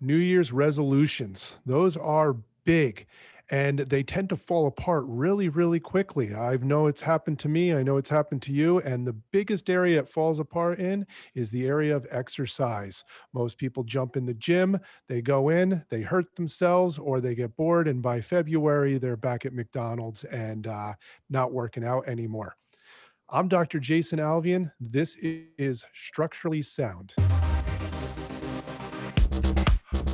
New Year's resolutions, those are big and they tend to fall apart really, really quickly. I know it's happened to me. I know it's happened to you. And the biggest area it falls apart in is the area of exercise. Most people jump in the gym, they go in, they hurt themselves, or they get bored. And by February, they're back at McDonald's and uh, not working out anymore. I'm Dr. Jason Alvian. This is Structurally Sound.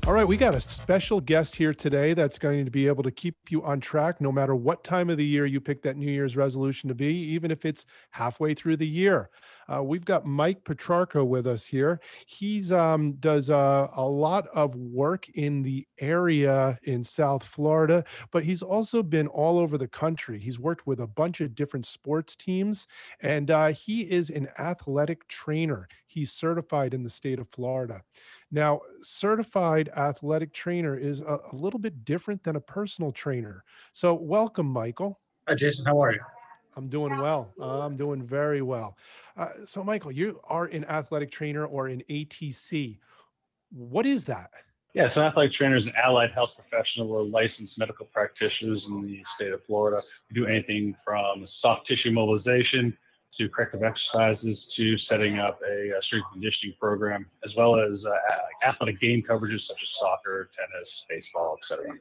All right, we got a special guest here today that's going to be able to keep you on track no matter what time of the year you pick that New Year's resolution to be, even if it's halfway through the year. Uh, we've got Mike Petrarco with us here. He's um, does uh, a lot of work in the area in South Florida, but he's also been all over the country. He's worked with a bunch of different sports teams, and uh, he is an athletic trainer. He's certified in the state of Florida. Now, certified athletic trainer is a, a little bit different than a personal trainer. So, welcome, Michael. Hi, Jason. How are you? I'm doing well. I'm doing very well. Uh, so, Michael, you are an athletic trainer or an ATC. What is that? Yeah, so athletic trainer is an allied health professional. We're licensed medical practitioners in the state of Florida. We do anything from soft tissue mobilization to corrective exercises to setting up a, a strength conditioning program, as well as uh, athletic game coverages such as soccer, tennis, baseball, etc.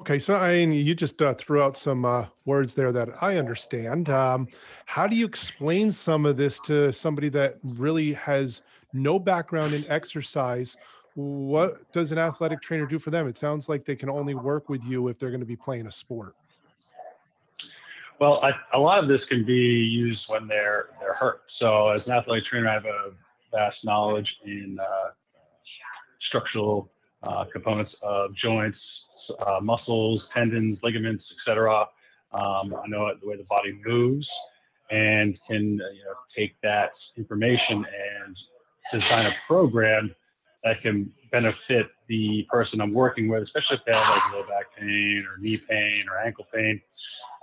Okay, so I mean, you just uh, threw out some uh, words there that I understand. Um, how do you explain some of this to somebody that really has no background in exercise? What does an athletic trainer do for them? It sounds like they can only work with you if they're going to be playing a sport. Well, I, a lot of this can be used when they're they're hurt. So as an athletic trainer, I have a vast knowledge in uh, structural uh, components of joints, uh, muscles, tendons, ligaments, etc. Um, I know the way the body moves, and can uh, you know, take that information and design a program that can benefit the person I'm working with, especially if they have like low back pain or knee pain or ankle pain.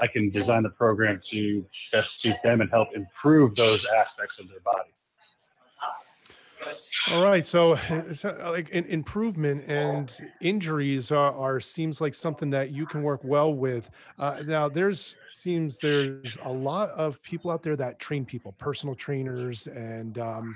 I can design the program to best suit them and help improve those aspects of their body. All right, so it's uh, like in, improvement and injuries are, are, seems like something that you can work well with. Uh, now, there's seems there's a lot of people out there that train people, personal trainers, and um,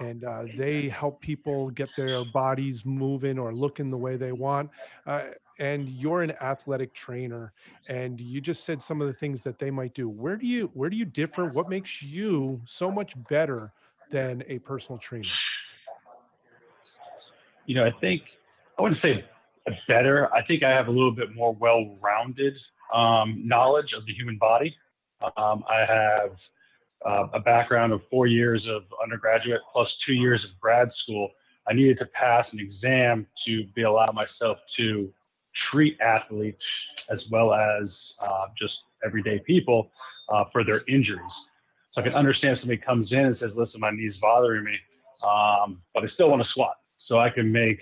and uh, they help people get their bodies moving or looking the way they want. Uh, and you're an athletic trainer, and you just said some of the things that they might do. Where do you where do you differ? What makes you so much better than a personal trainer? You know, I think I wouldn't say better. I think I have a little bit more well-rounded um, knowledge of the human body. Um, I have uh, a background of four years of undergraduate plus two years of grad school. I needed to pass an exam to be allow myself to treat athletes as well as uh, just everyday people uh, for their injuries. So I can understand somebody comes in and says, "Listen, my knee's bothering me, um, but I still want to squat." So I can make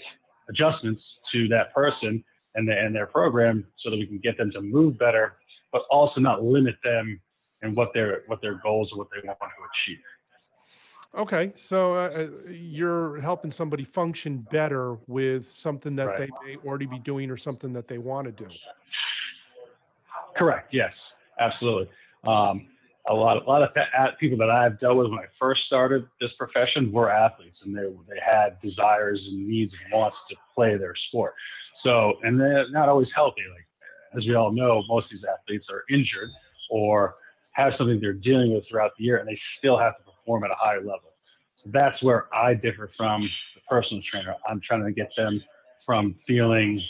adjustments to that person and, the, and their program so that we can get them to move better, but also not limit them and what their what their goals and what they want to achieve. Okay, so uh, uh, you're helping somebody function better with something that Right. they may already be doing or something that they want to do. Correct. Yes, absolutely. Um, a lot, a lot of people that I've dealt with when I first started this profession were athletes, and they they had desires and needs and wants to play their sport. So, and they're not always healthy. Like as we all know, most of these athletes are injured or have something they're dealing with throughout the year, and they still have to perform at a higher level. So that's where I differ from the personal trainer. I'm trying to get them from feeling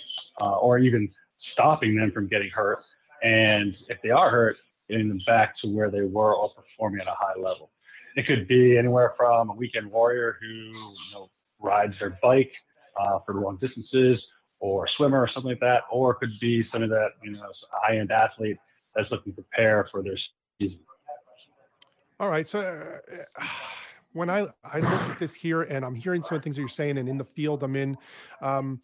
uh, or even stopping them from getting hurt. And if they are hurt, getting them back to where they were or performing at a high level. It could be anywhere from a weekend warrior who you know, rides their bike uh, for long distances or a swimmer or something like that, or it could be somebody that, you know, is a high-end athlete that's looking to prepare for their season. All right. So uh, when I I look at this here and I'm hearing some of the things that you're saying, and in the field I'm in, um,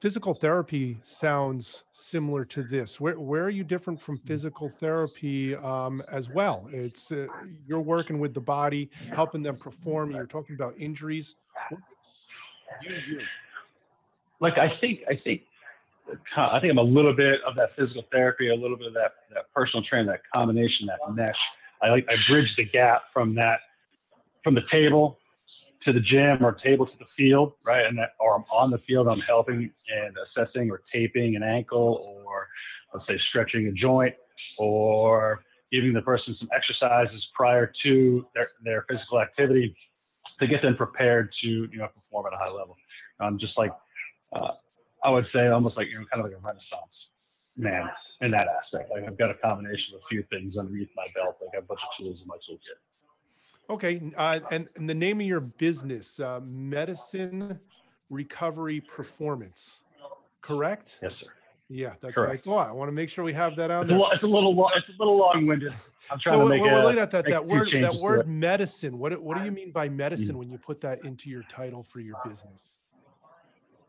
physical therapy sounds similar to this. Where where are you different from physical therapy um, as well? It's uh, you're working with the body, helping them perform. You're talking about injuries. You, you. like I think I think I think I'm a little bit of that physical therapy, a little bit of that that personal training, that combination, that mesh. I like I bridge the gap from that from the table to the gym or table to the field, right? And that, or I'm on the field, I'm helping and assessing or taping an ankle or let's say stretching a joint or giving the person some exercises prior to their, their physical activity to get them prepared to, you know, perform at a high level. I'm just like, uh, I would say almost like, you know, kind of like a renaissance man in that aspect. Like I've got a combination of a few things underneath my belt. Like I have a bunch of tools in my toolkit. Okay, uh, and, and the name of your business, uh, Medicine Recovery Performance, correct? Yes, sir. Yeah, that's Correct. right. Oh, I want to make sure we have that out It's there. lo- it's a little, it's a little long-winded. I'm trying So to when make we're looking at that, that word, that word medicine, what, do- what do you mean by medicine when you put that into your title for your business?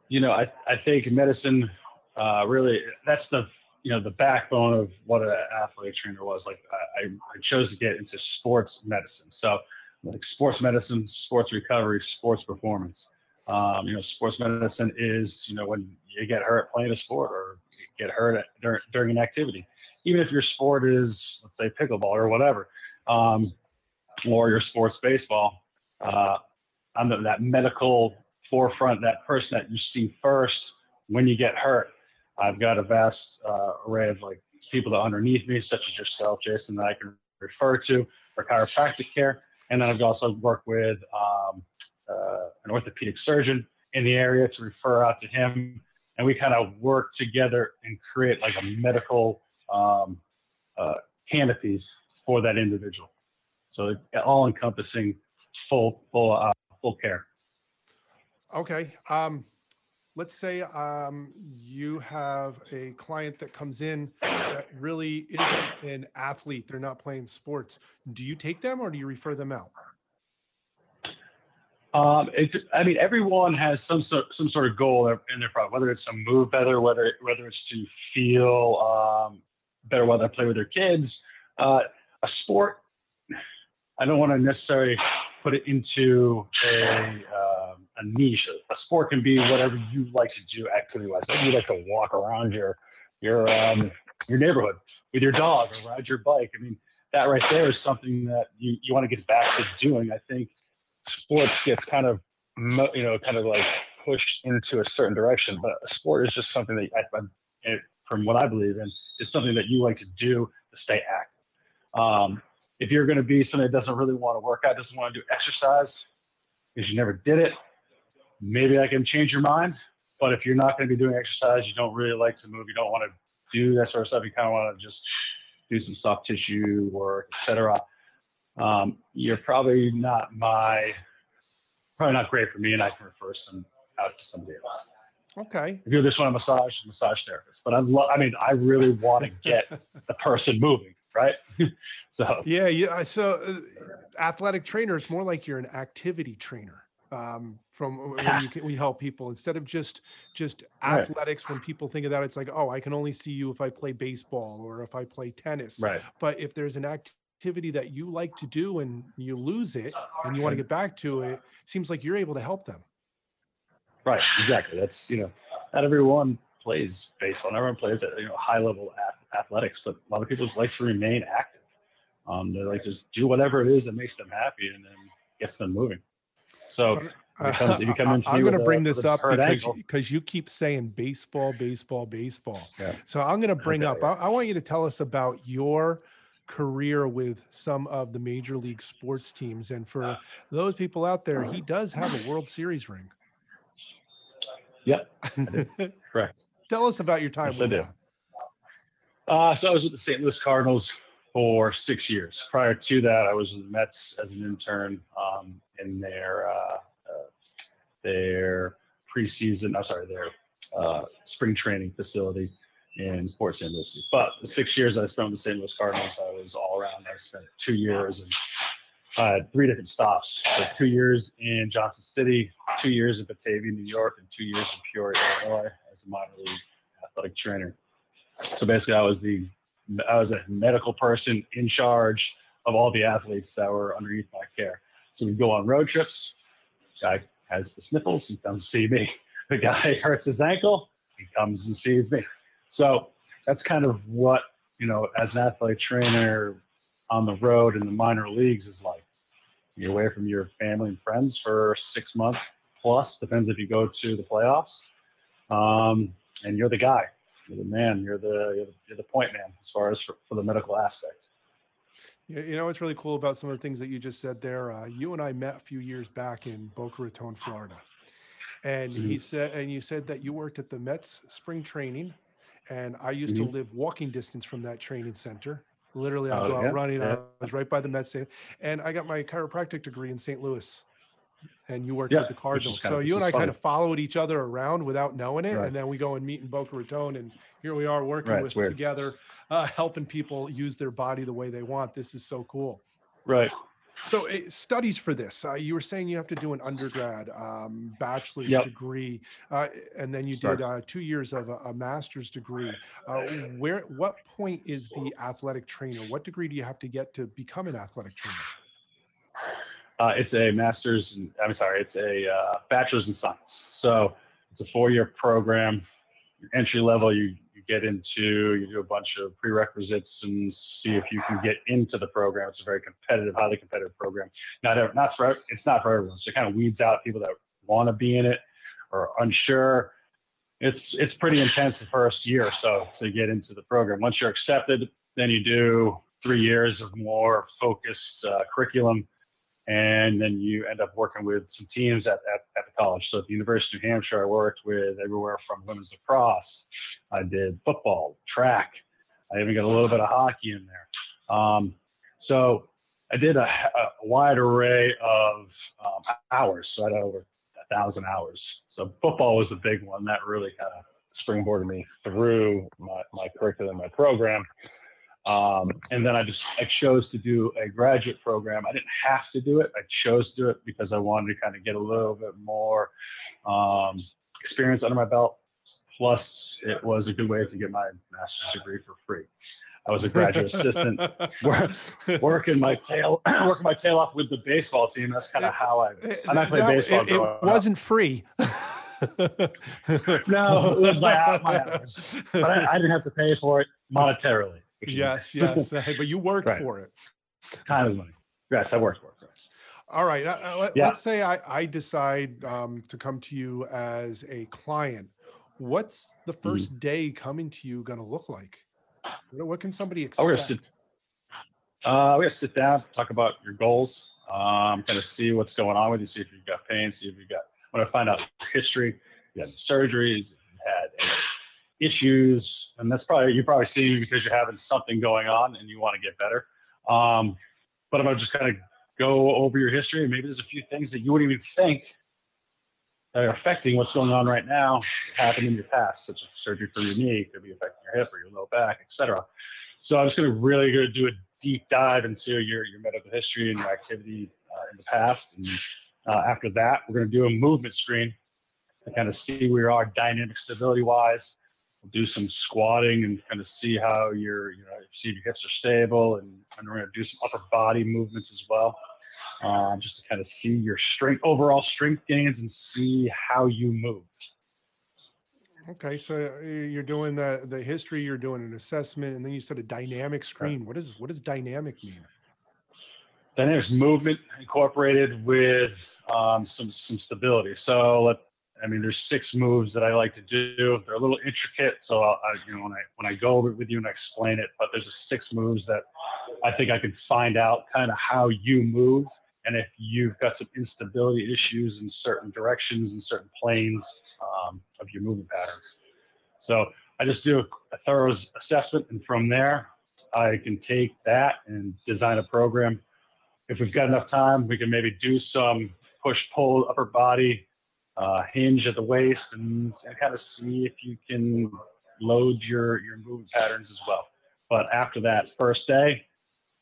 you know, I, I think medicine uh, really that's the you know the backbone of what an athletic trainer was. Like I, I chose to get into sports medicine, so like sports medicine, sports recovery, sports performance. Um, you know, sports medicine is you know when you get hurt playing a sport or you get hurt at, during, during an activity, even if your sport is let's say pickleball or whatever, um, or your sports baseball. Uh, I'm the, that medical forefront, that person that you see first when you get hurt. I've got a vast uh, array of like people that underneath me, such as yourself, Jason, that I can refer to for chiropractic care. And then I've also worked with um, uh, an orthopedic surgeon in the area to refer out to him. And we kind of work together and create like a medical um, uh, canopies for that individual. So all encompassing full, full, uh, full care. Okay. Um, let's say um, you have a client that comes in that really isn't an athlete. They're not playing sports. Do you take them or do you refer them out? Um, I mean, everyone has some sort, some sort of goal in their product, whether it's to move better, whether whether it's to feel um, better while they play with their kids. Uh, a sport, I don't want to necessarily put it into a, um a niche. A sport can be whatever you like to do activity-wise. Maybe you like to walk around your your um, your neighborhood with your dog or ride your bike. I mean, that right there is something that you, you want to get back to doing. I think sports gets kind of you know kind of like pushed into a certain direction, but a sport is just something that I, I'm, from what I believe in, is something that you like to do to stay active. Um, if you're going to be somebody that doesn't really want to work out, doesn't want to do exercise because you never did it, maybe I can change your mind. But if you're not going to be doing exercise, you don't really like to move, you don't want to do that sort of stuff, you kind of want to just do some soft tissue work, etc. Um, you're probably not my, probably not great for me, and I can refer some out to somebody else. Okay. If you just want a massage, massage therapist. But I, lo- I mean, I really want to get the person moving, right? so Yeah. Yeah. So, uh, athletic trainer, it's more like you're an activity trainer. Um, from when you can, we help people instead of just just Right. athletics. When people think of that, it's like, oh, I can only see you if I play baseball or if I play tennis. right, But if there's an activity that you like to do and you lose it and you want to get back to it, seems like you're able to help them. right, exactly. That's you know, not everyone plays baseball. Not everyone plays at you know high level athletics, but a lot of people just like to remain active. Um, they like to just do whatever it is that makes them happy and then gets them moving. So So, if you come- if you come into I'm going to with a- bring this up because because you keep saying baseball, baseball, baseball. Yeah. So I'm going to bring Okay, up. yeah. I, I want you to tell us about your career with some of the major league sports teams, and for those people out there, he does have a World Series ring. Yep, correct. Tell us about your time Yes, with that. Uh, so I was with the St. Louis Cardinals for six years. Prior to that, I was with the Mets as an intern um, in their uh, uh, their preseason. I'm sorry, their uh, spring training facility in Port St. Lucie. But the six years I spent with the St. Louis Cardinals, I was all around. I spent two years and I had three different stops. So two years in Johnson City, two years in Batavia, New York, and two years in Peoria, Illinois, as a minor league athletic trainer. So basically, I was the I was a medical person in charge of all the athletes that were underneath my care. So we'd go on road trips. Guy has the sniffles, he comes to see me. the guy hurts his ankle, he comes and sees me. So that's kind of what, you know, as an athlete trainer on the road in the minor leagues is like. You're away from your family and friends for six months plus, depends if you go to the playoffs. Um, and you're the guy, you're the man, you're the, you're the, you're the point man as far as for, for the medical aspect. You know what's really cool about some of the things that you just said there? Uh, you and I met a few years back in Boca Raton, Florida, and Mm-hmm. he said, and you said that you worked at the Mets spring training, and I used Mhm. to live walking distance from that training center. Literally, I'd Oh, go out yeah, running. yeah. I was right by the Mets stadium, and I got my chiropractic degree in St. Louis. And you worked Yeah, with the Cardinals, so you and I it's kind of followed each other around without knowing it, Right. and then we go and meet in Boca Raton, and here we are working Right, with together, uh, helping people use their body the way they want. This is so cool. Right. So uh, studies for this, uh, you were saying you have to do an undergrad, um, bachelor's Yep. degree, uh, and then you did uh, two years of a, a master's degree. Uh, where, what point is the athletic trainer? What degree do you have to get to become an athletic trainer? Uh, it's a master's, in, I'm sorry, it's a uh, bachelor's in science. So it's a four-year program. Entry level, you, you get into, you do a bunch of prerequisites and see if you can get into the program. It's a very competitive, highly competitive program. Not ev- not for it's not for everyone. So it kind of weeds out people that want to be in it or unsure. It's it's pretty intense the first year or so to get into the program. Once you're accepted, then you do three years of more focused uh, curriculum and then you end up working with some teams at, at, at the college. So at the University of New Hampshire, I worked with everywhere from women's lacrosse. I did football, track. I even got a little bit of hockey in there. Um, so I did a, a wide array of um, hours. So I had over a thousand hours. So football was the big one that really kind of springboarded me through my, my curriculum, my program. Um, and then I just I chose to do a graduate program. I didn't have to do it. I chose to do it because I wanted to kind of get a little bit more um, experience under my belt. Plus, it was a good way to get my master's degree for free. I was a graduate assistant, working my tail working my tail off with the baseball team. That's kind of how I. And I'm not playing baseball. It, it wasn't free. No, it was my, my hours, but I, I didn't have to pay for it monetarily. Yes, yes, but you worked Right. for it. Time is money. Yes, I worked for it. All right. Uh, uh, let, Yeah. us say I, I decide um, to come to you as a client. What's the Mm-hmm. 1st day coming to you going to look like? What, what can somebody we're expect? gonna Uh, we have to sit down, talk about your goals, um, kind of see what's going on with you, see if you've got pain, see if you've got, want to find out history, you had surgeries, you had any issues, and that's probably, you probably see me because you're having something going on and you want to get better. Um, but I'm to just kind of go over your history and maybe there's a few things that you wouldn't even think that are affecting what's going on right now happened in your past, such as surgery for your knee, could be affecting your hip or your low back, etc. So I'm just to really go do a deep dive into your, your medical history and your activity uh, in the past. And uh, after that, we're to do a movement screen to kind of see where you are dynamic stability wise. Do some squatting and kind of see how your, you know, see if your hips are stable. And, and we're going to do some upper body movements as well. Um, just to kind of see your strength, overall strength gains, and see how you move. Okay, so uh, you're doing the the history, you're doing an assessment, and then you said a dynamic screen. What is what does dynamic mean? Then there's movement incorporated with um, some some stability. So let I mean, there's six moves that I like to do. They're a little intricate, so I, you know when I when I go over it with you and I explain it, but there's six moves that I think I can find out kind of how you move and if you've got some instability issues in certain directions and certain planes um, of your movement patterns. So I just do a, a thorough assessment, and from there, I can take that and design a program. If we've got enough time, we can maybe do some push pull upper body, uh, hinge at the waist, and, and kind of see if you can load your your movement patterns as well. But after that first day,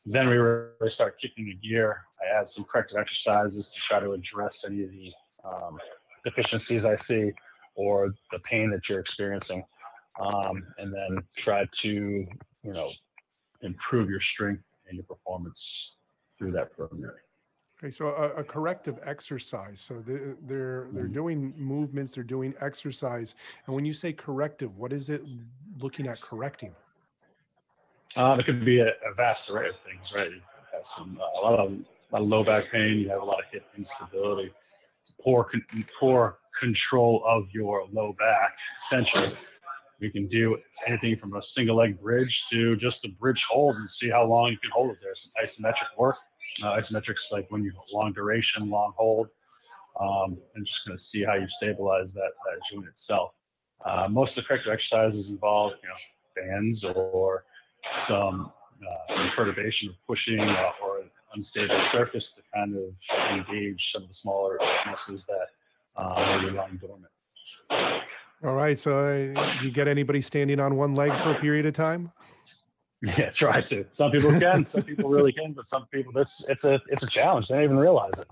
then we really start kicking the gear. I add some corrective exercises to try to address any of the um, deficiencies I see or the pain that you're experiencing, um, and then try to, you know, improve your strength and your performance through that program. Okay, so a, a corrective exercise. So the, they're they're Mhm. doing movements, they're doing exercise, and when you say corrective, what is it looking at correcting? Um, it could be a, a vast array of things, right? You have some, uh, a lot of a lot of low back pain. You have a lot of hip instability, poor con- poor control of your low back. Essentially, we can do anything from a single leg bridge to just a bridge hold and see how long you can hold it there. Some isometric work. Uh, isometrics like when you long duration, long hold, um, and just going to see how you stabilize that that joint itself. Uh, most of the corrective exercises involve, you know, fans or some, uh, perturbation of pushing uh, or an unstable surface to kind of engage some of the smaller muscles that uh, may be lying dormant. All right, so uh, you get anybody standing on one leg for a period of time? Yeah, try to. Some people can, some people really can, but some people it's it's a it's a challenge. They don't even realize it,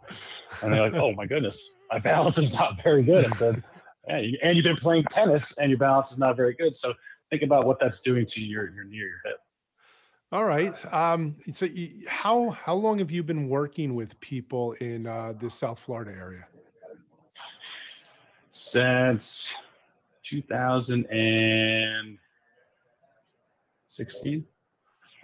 and they're like, "Oh my goodness, my balance is not very good." And said, yeah, you- and you've been playing tennis, and your balance is not very good. So think about what that's doing to your your knee or your hip. All right. Um, so you, how how long have you been working with people in uh, the South Florida area? Since 2016.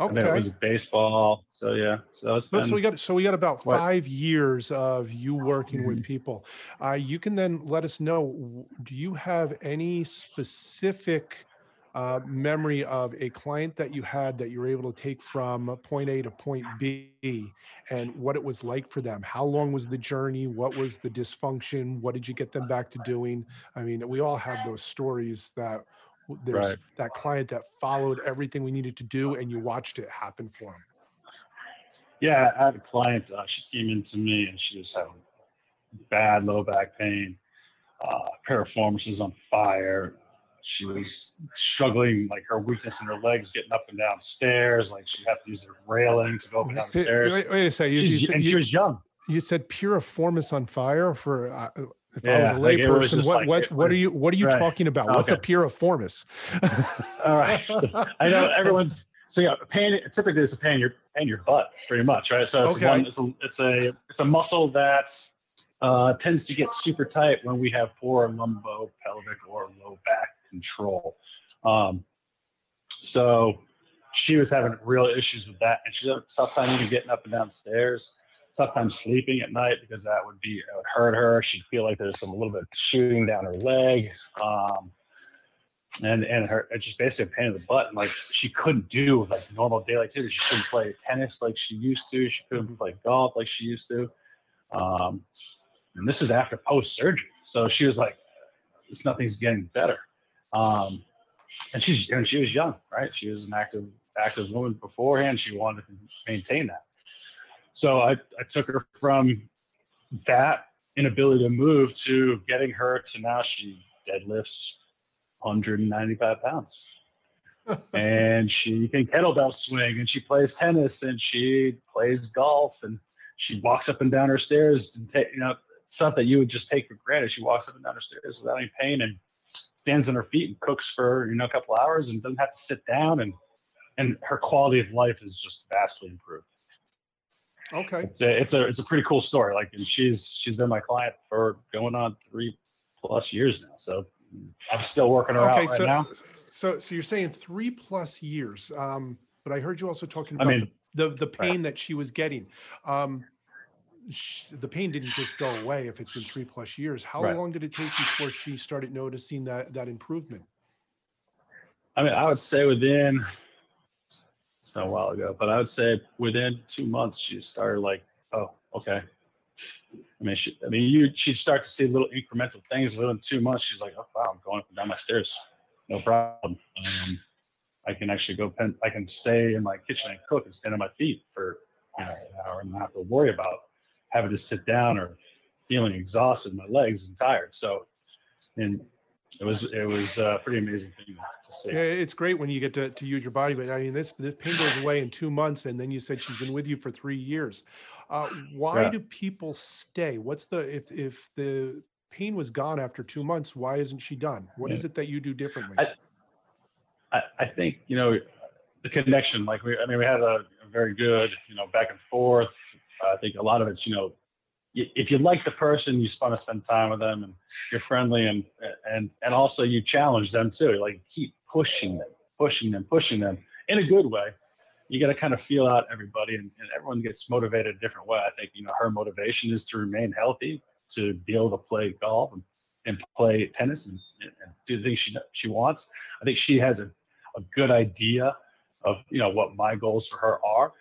I mean, it Okay. was baseball. So yeah, so it's been, so we got so we got about What? five years of you working with Mhm. people. Uh, you can then let us know. Do you have any specific uh, memory of a client that you had that you were able to take from point A to point B, and what it was like for them? How long was the journey? What was the dysfunction? What did you get them back to doing? I mean, we all have those stories that there's Right. that client that followed everything we needed to do, and you watched it happen for them. yeah, I had a client. Uh, she came in to me and she was having bad low back pain. Uh, piriformis was on fire. She was struggling, like her weakness in her legs, getting up and down stairs. Like she'd have to use the railing to go up and down the Wait, stairs. wait, wait a second. You, you said, and she was young. you said piriformis on fire for uh, if I was a like, layperson, just what like- what it what are you what are you right. talking about? What's a Okay. piriformis? All right. I know everyone's so yeah, pain typically it's a pain in your pain in your butt, pretty much, right? So it's, Okay. one, it's, a, it's a it's a muscle that uh, tends to get super tight when we have poor lumbo pelvic or low back control. Um, so she was having real issues with that, and she had a tough time even getting up and down time sleeping at night because that would be it would hurt her. She'd feel like there's some a little bit of shooting down her leg. Um, and and her it's just basically a pain in the butt. And like she couldn't do like normal daily activities she couldn't play tennis like she used to. She couldn't play golf like she used to. Um and this is after post surgery so she was like nothing's getting better. Um and she's and she was young right? She was an active active woman beforehand. She wanted to maintain that so i i took her from that inability to move to getting her to now she deadlifts 195 pounds. and she can kettlebell swing and she plays tennis and she plays golf and she walks up and down her stairs and ta- you know stuff that you would just take for granted. She walks up and down her stairs without any pain and stands on her feet and cooks for you know a couple hours and doesn't have to sit down and and her quality of life is just vastly improved. Okay. It's a, it's a it's a pretty cool story. Like and she's she's been my client for going on three plus years now. So I'm still working her Okay, out right so now. so so you're saying three plus years. Um, but I heard you also talking I about mean, the, the the pain that she was getting. Um, sh- the pain didn't just go away if it's been three plus years. How Right. long did it take before she started noticing that that improvement? I mean, I would say within a while ago, but I would say within two months she started like, oh, okay. I mean, she, I mean, you she'd start to see little incremental things. Within two months, she's like, oh wow, I'm going up and down my stairs, no problem. Um, I can actually go. Pen, I can stay in my kitchen and cook and stand on my feet for you know, an hour and not have to worry about having to sit down or feeling exhausted, my legs and tired. So, and it was it was a pretty amazing thing to see. Yeah, it's great when you get to, to use your body, but I mean, this this pain goes away in two months, and then you said she's been with you for three years. Uh, why Yeah. do people stay? What's the if if the pain was gone after two months, why isn't she done? What is Yeah. it that you do differently? I- I, I think you know the connection. Like we, I mean, we had a, a very good you know back and forth. I think a lot of it's, you know, if you like the person, you just want to spend time with them and you're friendly and, and, and also you challenge them too. Like keep pushing them, pushing them, pushing them in a good way. You got to kind of feel out everybody and, and everyone gets motivated a different way. I think, you know, her motivation is to remain healthy, to be able to play golf and, and play tennis and, and do the things she, she wants. I think she has a, a good idea of, you know, what my goals for her are.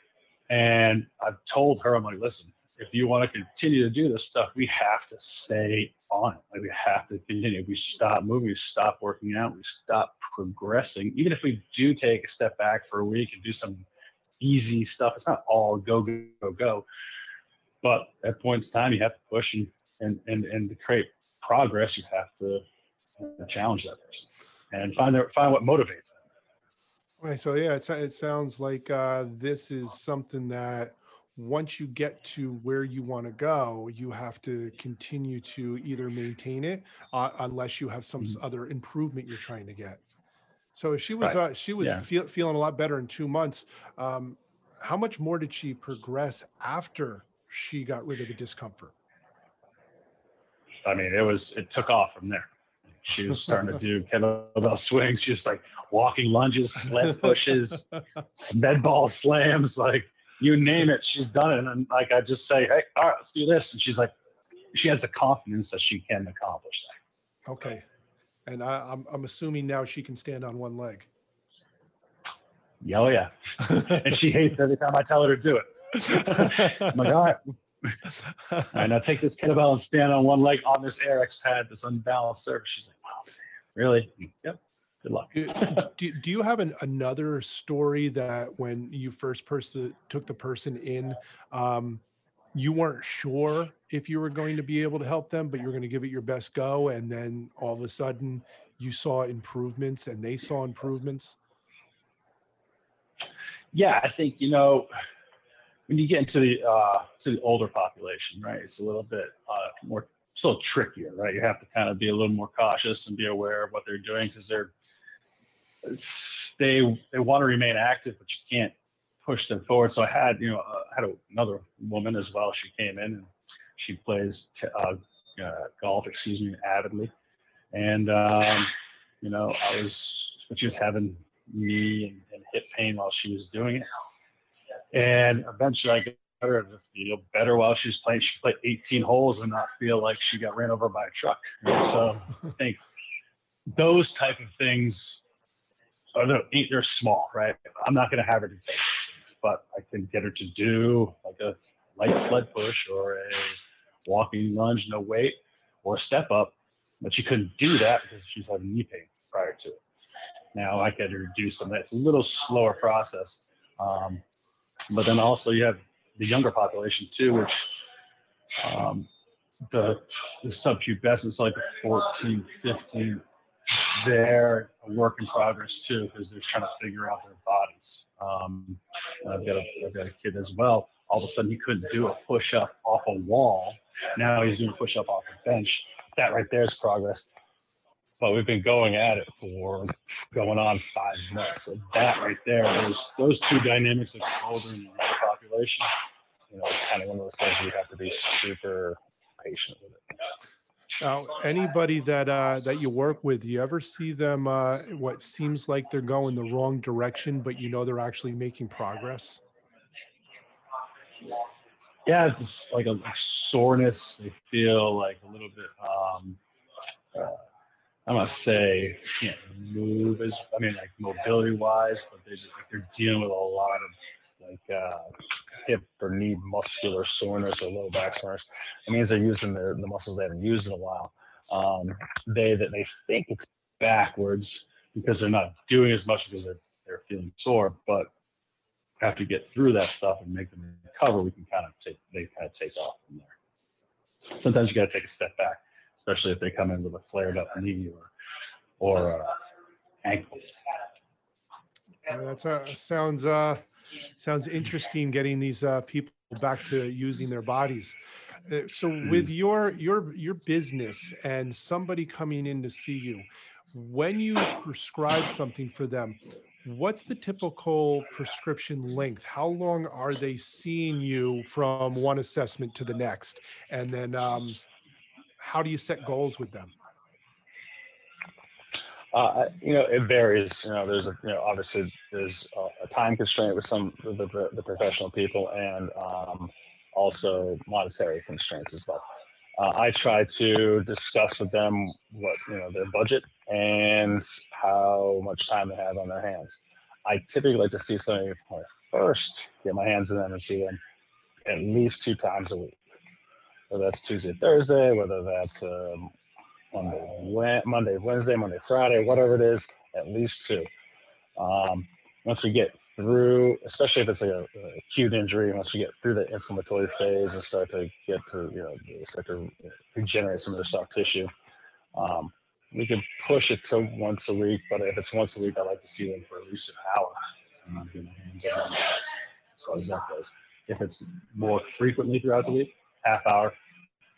And I've told her, I'm like, listen, if you want to continue to do this stuff, we have to stay on. Like we have to continue. If we stop moving, we stop working out, we stop progressing. Even if we do take a step back for a week and do some easy stuff, it's not all go, go, go, go. But at points in time, you have to push and, and, and, and to create progress, you have to challenge that person and find their, find what motivates them. Right. So yeah, it, it sounds like uh, this is something that once you get to where you want to go, you have to continue to either maintain it uh, unless you have some mm-hmm. other improvement you're trying to get. So if she was right. uh, she was yeah. feel, feeling a lot better in two months, um, how much more did she progress after she got rid of the discomfort? I mean, it was it took off from there. She was starting to do kettlebell swings, just like walking lunges, sled pushes, med ball slams, like you name it, she's done it. And like I just say, hey, all right, let's do this. And she's like, she has the confidence that she can accomplish that. Okay. And I, am I'm, I'm assuming now she can stand on one leg. Yeah, oh yeah. and she hates every time I tell her to do it. I'm like, all right. and I take this kettlebell and stand on one leg on this Airex pad, this unbalanced surface. She's like, wow, really? Yep. Good luck. do, do you have an, another story that when you first person took the person in, um, you weren't sure if you were going to be able to help them, but you were going to give it your best go, and then all of a sudden you saw improvements, and they saw improvements. Yeah, I think you know when you get into the uh, to the older population, right? It's a little bit uh, more, still trickier, right? You have to kind of be a little more cautious and be aware of what they're doing because they're they they want to remain active, but you can't push them forward. So I had you know uh, had a, another woman as well. She came in and she plays uh, uh, golf, excuse me, avidly, and um, you know I was she was having knee and, and hip pain while she was doing it, and eventually I got her to feel better while she was playing. She played 18 holes and not feel like she got ran over by a truck. And so I think those type of things or they're, they're small, right? I'm not going to have her do things, but I can get her to do like a light sled push or a walking lunge, no weight, or a step up. But she couldn't do that because she's having knee pain prior to it. Now I get her to do some. It's a little slower process, um, but then also you have the younger population too, which um, the the subpubescent, is like 14, 15, they're a work in progress too because they're trying to figure out their bodies. Um, I've got a I've got a kid as well. All of a sudden, he couldn't do a push up off a wall. Now he's doing push up off a bench. That right there is progress. But we've been going at it for going on five months. So that right there, those those two dynamics of older and younger population, you know, it's kind of one of those things we have to be super patient with it. Now, anybody that uh, that you work with, you ever see them uh, what seems like they're going the wrong direction, but you know they're actually making progress? Yeah, it's like a soreness. They feel like a little bit. Um, uh, I'm gonna say can't move as I mean like mobility wise, but they just like they're dealing with a lot of like uh, hip or knee muscular soreness or low back soreness. It means they're using the muscles they haven't used in a while. Um, they that they think it's backwards because they're not doing as much because they're, they're feeling sore, but have to get through that stuff and make them recover, we can kind of take they kind of take off from there. Sometimes you got to take a step back, especially if they come in with a flared up knee or or uh, ankle. Yeah, that sounds uh, sounds interesting getting these uh, people back to using their bodies. Uh, so with mm. your your your business and somebody coming in to see you, when you prescribe something for them, what's the typical prescription length? How long are they seeing you from one assessment to the next? And then um, how do you set goals with them? Uh, you know, it varies. You know, there's a, you know, obviously there's a, time constraint with some of the, the, the professional people and um, also monetary constraints as well. Uh, I try to discuss with them what, you know, their budget and how much time they have on their hands. I typically like to see somebody first, get my hands in them and see them at least two times a week. Whether that's Tuesday, Thursday, whether that's um, Monday, Monday, Wednesday, Monday, Friday, whatever it is, at least two. Um, once we get through, especially if it's like a, a, acute injury, once we get through the inflammatory phase and start to get to, you know, start to regenerate some of the soft tissue, um, we can push it to once a week. But if it's once a week, I like to see them for at least an hour. So that goes. If it's more frequently throughout the week, half hour,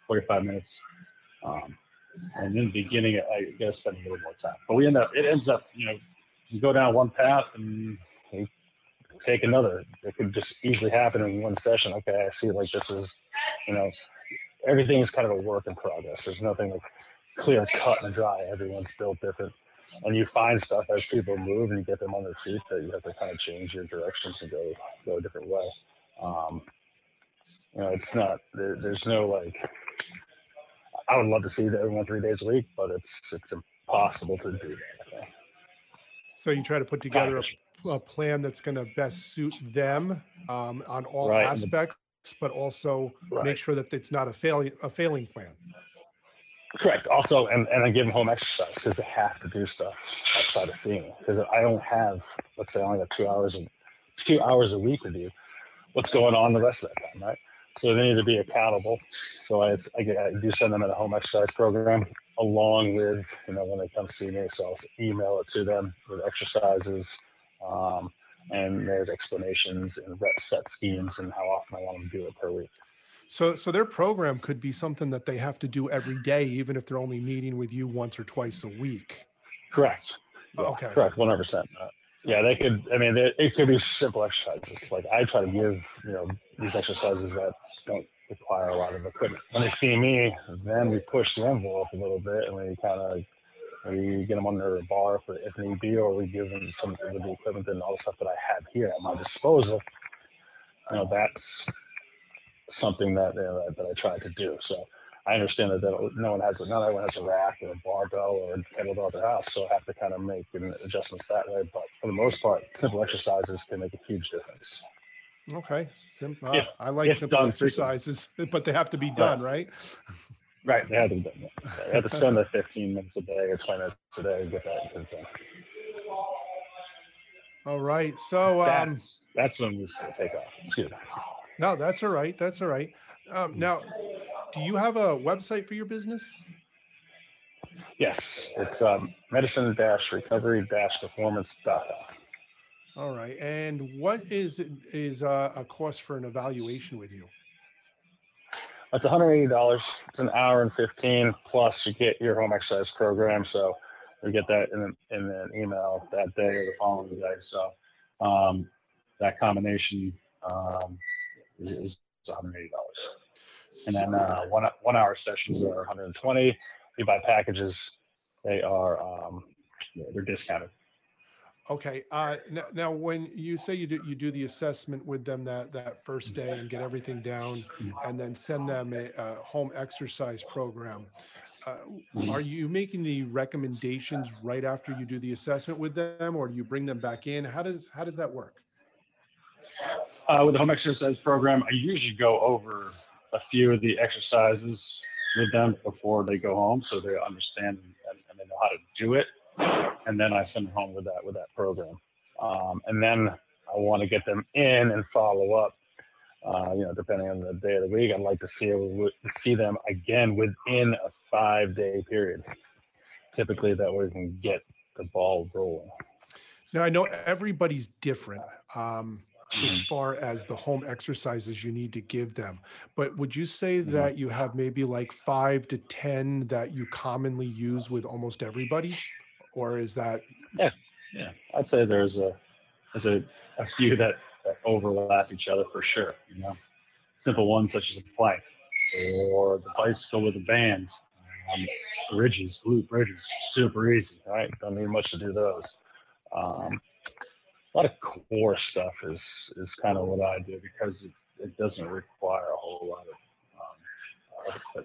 45 minutes. Um, and in the beginning, I guess spend a little more time. But we end up, it ends up, you know, you go down one path and you take another. It could just easily happen in one session. Okay, I see like this is, you know, everything is kind of a work in progress. There's nothing like clear cut and dry. Everyone's built different. And you find stuff as people move and you get them on their feet that you have to kind of change your directions and go go a different way. Um, you know, it's not there, there's no like I would love to see everyone three days a week, but it's it's impossible to do that. So you try to put together a, a plan that's going to best suit them um, on all right. aspects, but also right. make sure that it's not a failing a failing plan. Correct. Also, and, and I give them home exercise because they have to do stuff outside of seeing Because I don't have, let's say, I only got two hours and two hours a week with you. What's going on the rest of that time, right? So they need to be accountable. So I, I, I do send them in a home exercise program along with, you know, when they come see me. So I'll email it to them with exercises. Um, and there's explanations and rep set schemes and how often I want them to do it per week. So, so their program could be something that they have to do every day, even if they're only meeting with you once or twice a week. Correct. Yeah, okay. Correct. One hundred percent. Yeah, they could. I mean, it could be simple exercises. Like I try to give, you know, these exercises that don't require a lot of equipment. When they see me, then we push the envelope a little bit and we kind of we get them under a bar for if need be, or we give them some of the equipment and all the stuff that I have here at my disposal. You know, that's something that uh, that I try to do. So I understand that, that no one has a, not everyone has a rack or a barbell or a kettlebell at their house, so I have to kind of make adjustments that way. But for the most part, simple exercises can make a huge difference. Okay, simple. Uh, I like simple exercises, but they have to be done, right? Right, they have to be done. Have to spend the 15 minutes a day or 20 minutes a day to get that done. All right, so that, um, that's when we take off. Excuse me. No, that's all right. That's all right. Um, mm. now, do you have a website for your business? Yes, it's um, medicine-recovery-performance.com. All right. And what is is uh, a cost for an evaluation with you? It's $180. It's an hour and 15 plus you get your home exercise program. So we get that in, an, in an email that day or the following day. So um, that combination um, is $180. And then uh, one one hour sessions are 120. You buy packages, they are um, they're discounted. Okay. Uh, now, now, when you say you do you do the assessment with them that that first day and get everything down, mm-hmm. and then send them a, a home exercise program, uh, mm-hmm. are you making the recommendations right after you do the assessment with them, or do you bring them back in? How does how does that work? Uh, with the home exercise program, I usually go over a few of the exercises with them before they go home, so they understand and, and they know how to do it and then I send them home with that with that program. Um, and then I want to get them in and follow up. Uh, you know, depending on the day of the week, I'd like to see see them again within a five day period. Typically, that way we can get the ball rolling. Now I know everybody's different. Um, as mm-hmm. far as the home exercises you need to give them. But would you say mm-hmm. that you have maybe like five to 10 that you commonly use with almost everybody? Or is that? Yeah, yeah. I'd say there's a there's a, a few that, that overlap each other for sure. You know, simple ones such as a plank or the bicycle with the bands, um, bridges, loop bridges, super easy. Right, don't need much to do those. Um, a lot of core stuff is is kind of what I do because it, it doesn't require a whole lot of um.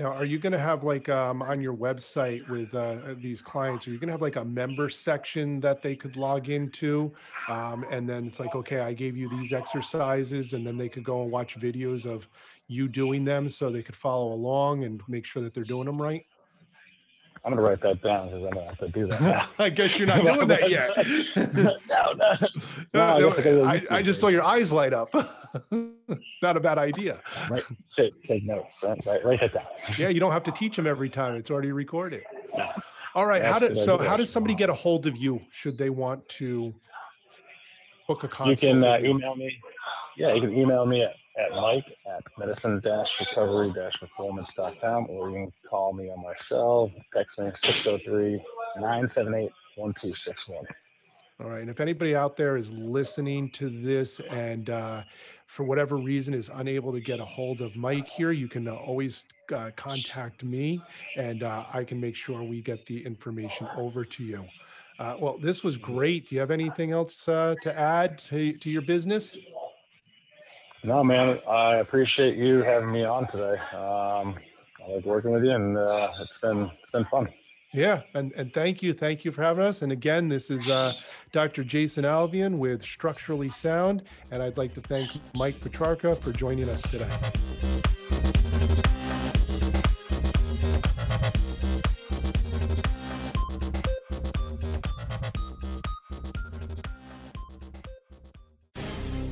Now, are you going to have like um, on your website with uh, these clients? Are you going to have like a member section that they could log into, um, and then it's like, okay, I gave you these exercises, and then they could go and watch videos of you doing them, so they could follow along and make sure that they're doing them right. I'm gonna write that down because I'm gonna have to do that. I guess you're not doing that yet. no, no, no. no I, I, I, just saw your eyes light up. not a bad idea. Right, take, take notes. Right, right, write that down. yeah, you don't have to teach them every time. It's already recorded. All right. That's how does so? How does somebody get a hold of you? Should they want to book a consult? You can uh, email me. Yeah, you can email me at at Mike at medicine-recovery-performance.com, or you can call me on my cell, text me 603-978-1261. All right. And if anybody out there is listening to this and uh, for whatever reason is unable to get a hold of Mike here, you can uh, always uh, contact me and uh, I can make sure we get the information over to you. Uh, well, this was great. Do you have anything else uh, to add to, to your business? No, man, I appreciate you having me on today. Um, I like working with you, and uh, it's been it's been fun. Yeah, and, and thank you, thank you for having us. And again, this is uh, Dr. Jason Alvian with Structurally Sound, and I'd like to thank Mike Petrarca for joining us today.